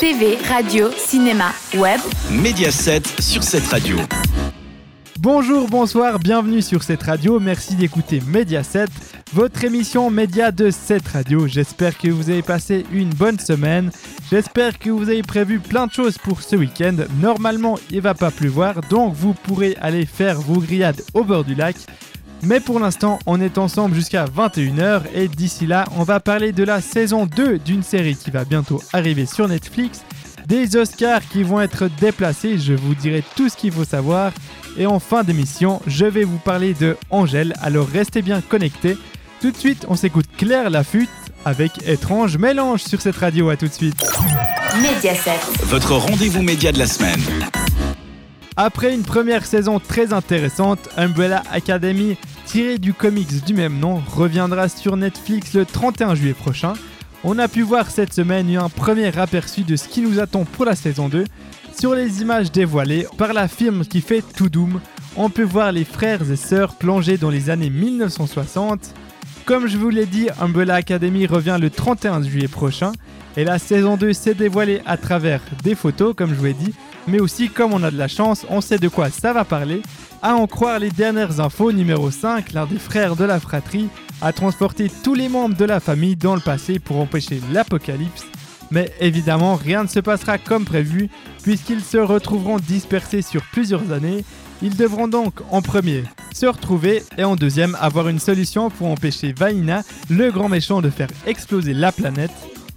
TV, radio, cinéma, web. Média 7 sur cette radio. Bonjour, bonsoir, bienvenue sur cette radio. Merci d'écouter Média 7, votre émission média de cette radio. J'espère que vous avez passé une bonne semaine. J'espère que vous avez prévu plein de choses pour ce week-end. Normalement, il va pas pleuvoir, donc vous pourrez aller faire vos grillades au bord du lac. Mais pour l'instant, on est ensemble jusqu'à 21h et d'ici là, on va parler de la saison 2 d'une série qui va bientôt arriver sur Netflix, des Oscars qui vont être déplacés, je vous dirai tout ce qu'il faut savoir. Et en fin d'émission, je vais vous parler de Angèle, alors restez bien connectés. Tout de suite, on s'écoute Claire Lafutte avec Étrange Mélange sur cette radio. À tout de suite. Mediaset. Votre rendez-vous média de la semaine. Après une première saison très intéressante, Umbrella Academy, tiré du comics du même nom, reviendra sur Netflix le 31 juillet prochain. On a pu voir cette semaine un premier aperçu de ce qui nous attend pour la saison 2. Sur les images dévoilées par la firme qui fait To Doom, on peut voir les frères et sœurs plongés dans les années 1960. Comme je vous l'ai dit, Umbrella Academy revient le 31 juillet prochain et la saison 2 s'est dévoilée à travers des photos, comme je vous l'ai dit, mais aussi comme on a de la chance, on sait de quoi ça va parler. À en croire les dernières infos, numéro 5, l'un des frères de la fratrie a transporté tous les membres de la famille dans le passé pour empêcher l'apocalypse. Mais évidemment, rien ne se passera comme prévu, puisqu'ils se retrouveront dispersés sur plusieurs années. Ils devront donc en premier se retrouver et en deuxième avoir une solution pour empêcher Vaina, le grand méchant, de faire exploser la planète.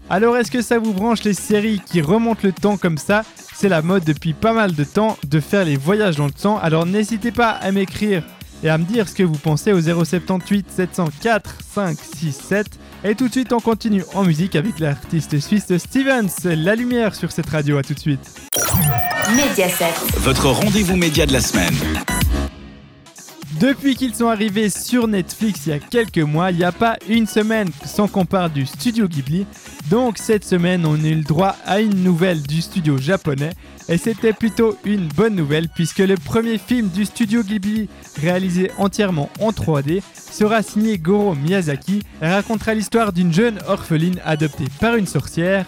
Alors est-ce que ça vous branche les séries qui remontent le temps comme ça? C'est la mode depuis pas mal de temps de faire les voyages dans le temps, alors n'hésitez pas à m'écrire et à me dire ce que vous pensez au 078 704 567. Et tout de suite on continue en musique avec l'artiste suisse Stevens, La Lumière sur cette radio, à tout de suite. Mediaset. Votre rendez-vous média de la semaine. Depuis qu'ils sont arrivés sur Netflix il y a quelques mois, il n'y a pas une semaine sans qu'on parle du studio Ghibli. Donc cette semaine, on a eu le droit à une nouvelle du studio japonais. Et c'était plutôt une bonne nouvelle puisque le premier film du studio Ghibli réalisé entièrement en 3D sera signé Goro Miyazaki et racontera l'histoire d'une jeune orpheline adoptée par une sorcière.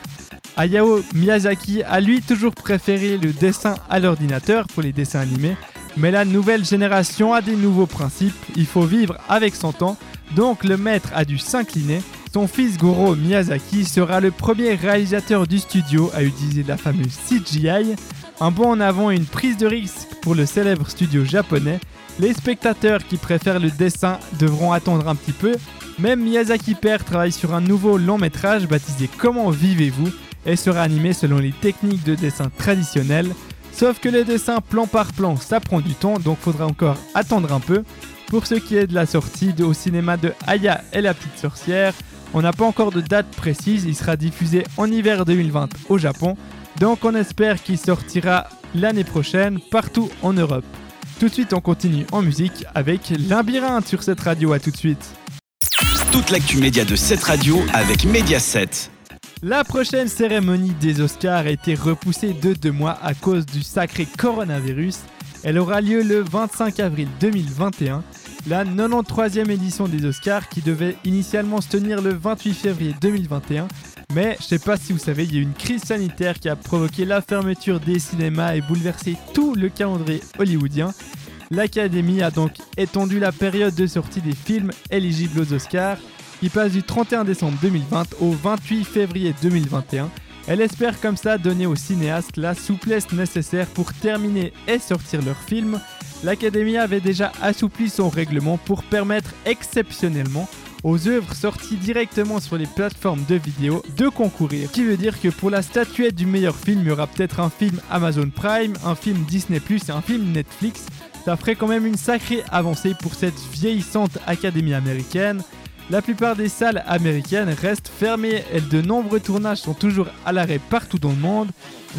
Hayao Miyazaki a lui toujours préféré le dessin à l'ordinateur pour les dessins animés mais la nouvelle génération a des nouveaux principes, il faut vivre avec son temps, donc le maître a dû s'incliner. Son fils Goro Miyazaki sera le premier réalisateur du studio à utiliser la fameuse CGI. Un bon en avant et une prise de risque pour le célèbre studio japonais. Les spectateurs qui préfèrent le dessin devront attendre un petit peu. Même Miyazaki père travaille sur un nouveau long métrage baptisé Comment vivez-vous et sera animé selon les techniques de dessin traditionnelles. Sauf que les dessins plan par plan, ça prend du temps, donc faudra encore attendre un peu. Pour ce qui est de la sortie au cinéma de Aya et la petite sorcière, on n'a pas encore de date précise, il sera diffusé en hiver 2020 au Japon, donc on espère qu'il sortira l'année prochaine partout en Europe. Tout de suite on continue en musique avec Labyrinthe sur cette radio, à tout de suite. Toute l'actu média de cette radio avec Média 7. La prochaine cérémonie des Oscars a été repoussée de deux mois à cause du sacré coronavirus. Elle aura lieu le 25 avril 2021. La 93e édition des Oscars qui devait initialement se tenir le 28 février 2021. Mais je sais pas si vous savez, il y a une crise sanitaire qui a provoqué la fermeture des cinémas et bouleversé tout le calendrier hollywoodien. L'Académie a donc étendu la période de sortie des films éligibles aux Oscars il passe du 31 décembre 2020 au 28 février 2021. Elle espère comme ça donner aux cinéastes la souplesse nécessaire pour terminer et sortir leurs films. L'Académie avait déjà assoupli son règlement pour permettre exceptionnellement aux œuvres sorties directement sur les plateformes de vidéo de concourir. Qui veut dire que pour la statuette du meilleur film, il y aura peut-être un film Amazon Prime, un film Disney ⁇ et un film Netflix. Ça ferait quand même une sacrée avancée pour cette vieillissante Académie américaine. La plupart des salles américaines restent fermées et de nombreux tournages sont toujours à l'arrêt partout dans le monde.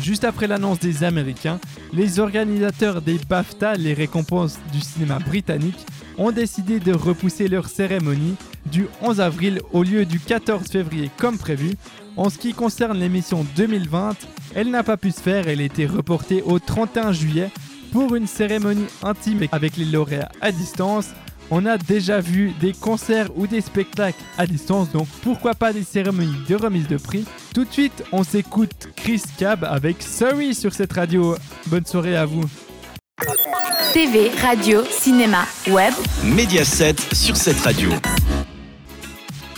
Juste après l'annonce des Américains, les organisateurs des BAFTA, les récompenses du cinéma britannique, ont décidé de repousser leur cérémonie du 11 avril au lieu du 14 février comme prévu. En ce qui concerne l'émission 2020, elle n'a pas pu se faire, elle a été reportée au 31 juillet pour une cérémonie intime avec les lauréats à distance On a déjà vu des concerts ou des spectacles à distance, donc pourquoi pas des cérémonies de remise de prix Tout de suite, on s'écoute Chris Cab avec Sorry sur cette radio. Bonne soirée à vous. TV, radio, cinéma, web. Mediaset sur cette radio.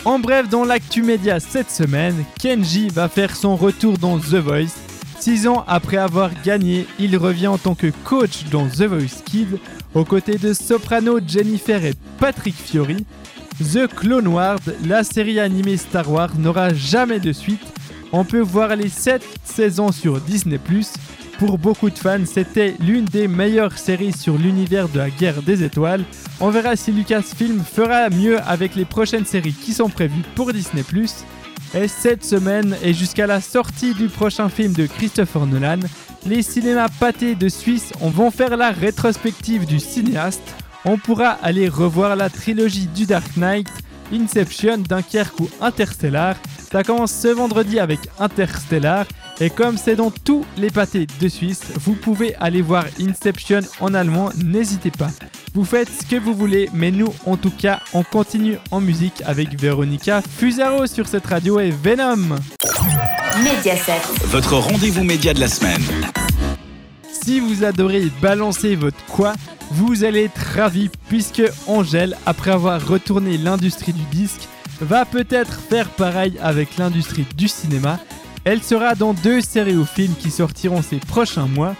En bref, dans l'actu média cette semaine, Kenji va faire son retour dans The Voice. Six ans après avoir gagné, il revient en tant que coach dans The Voice Kids, aux côtés de Soprano, Jennifer et Patrick Fiori. The Clone Wars, la série animée Star Wars, n'aura jamais de suite. On peut voir les 7 saisons sur Disney ⁇ pour beaucoup de fans, c'était l'une des meilleures séries sur l'univers de la guerre des étoiles. On verra si Lucasfilm fera mieux avec les prochaines séries qui sont prévues pour Disney ⁇ et cette semaine et jusqu'à la sortie du prochain film de Christopher Nolan, les cinémas pâtés de Suisse vont faire la rétrospective du cinéaste. On pourra aller revoir la trilogie du Dark Knight, Inception, Dunkerque ou Interstellar. Ça commence ce vendredi avec Interstellar et comme c'est dans tous les pâtés de Suisse, vous pouvez aller voir Inception en allemand, n'hésitez pas. Vous faites ce que vous voulez, mais nous, en tout cas, on continue en musique avec Veronica Fusaro sur cette radio et Venom. Mediaset. Votre rendez-vous média de la semaine. Si vous adorez balancer votre quoi, vous allez être ravi puisque Angèle, après avoir retourné l'industrie du disque, va peut-être faire pareil avec l'industrie du cinéma. Elle sera dans deux séries ou films qui sortiront ces prochains mois.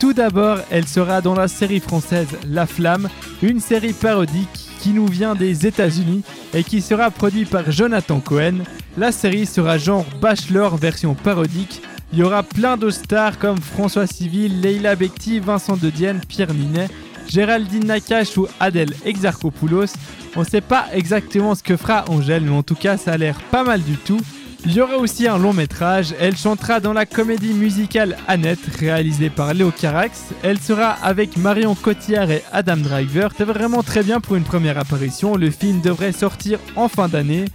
Tout d'abord, elle sera dans la série française La Flamme, une série parodique qui nous vient des États-Unis et qui sera produite par Jonathan Cohen. La série sera genre Bachelor version parodique. Il y aura plein de stars comme François Civil, Leila Bekti, Vincent De Dienne, Pierre Ninet, Géraldine Nakache ou Adèle Exarchopoulos. On ne sait pas exactement ce que fera Angèle, mais en tout cas, ça a l'air pas mal du tout. Il y aura aussi un long métrage. Elle chantera dans la comédie musicale Annette, réalisée par Léo Carax. Elle sera avec Marion Cotillard et Adam Driver. C'est vraiment très bien pour une première apparition. Le film devrait sortir en fin d'année.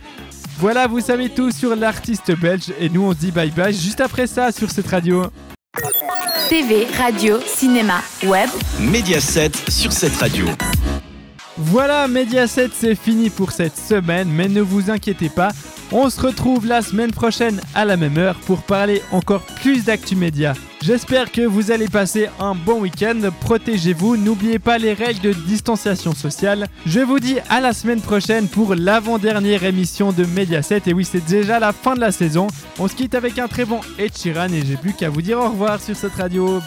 Voilà, vous savez tout sur l'artiste belge et nous on se dit bye bye juste après ça sur cette radio. TV, radio, cinéma, web. Mediaset sur cette radio. Voilà, Mediaset, c'est fini pour cette semaine, mais ne vous inquiétez pas, on se retrouve la semaine prochaine à la même heure pour parler encore plus d'actu média. J'espère que vous allez passer un bon week-end, protégez-vous, n'oubliez pas les règles de distanciation sociale. Je vous dis à la semaine prochaine pour l'avant-dernière émission de Mediaset, et oui, c'est déjà la fin de la saison. On se quitte avec un très bon Ed Sheeran et j'ai plus qu'à vous dire au revoir sur cette radio.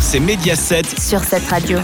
C'est Mediaset Sur cette radio.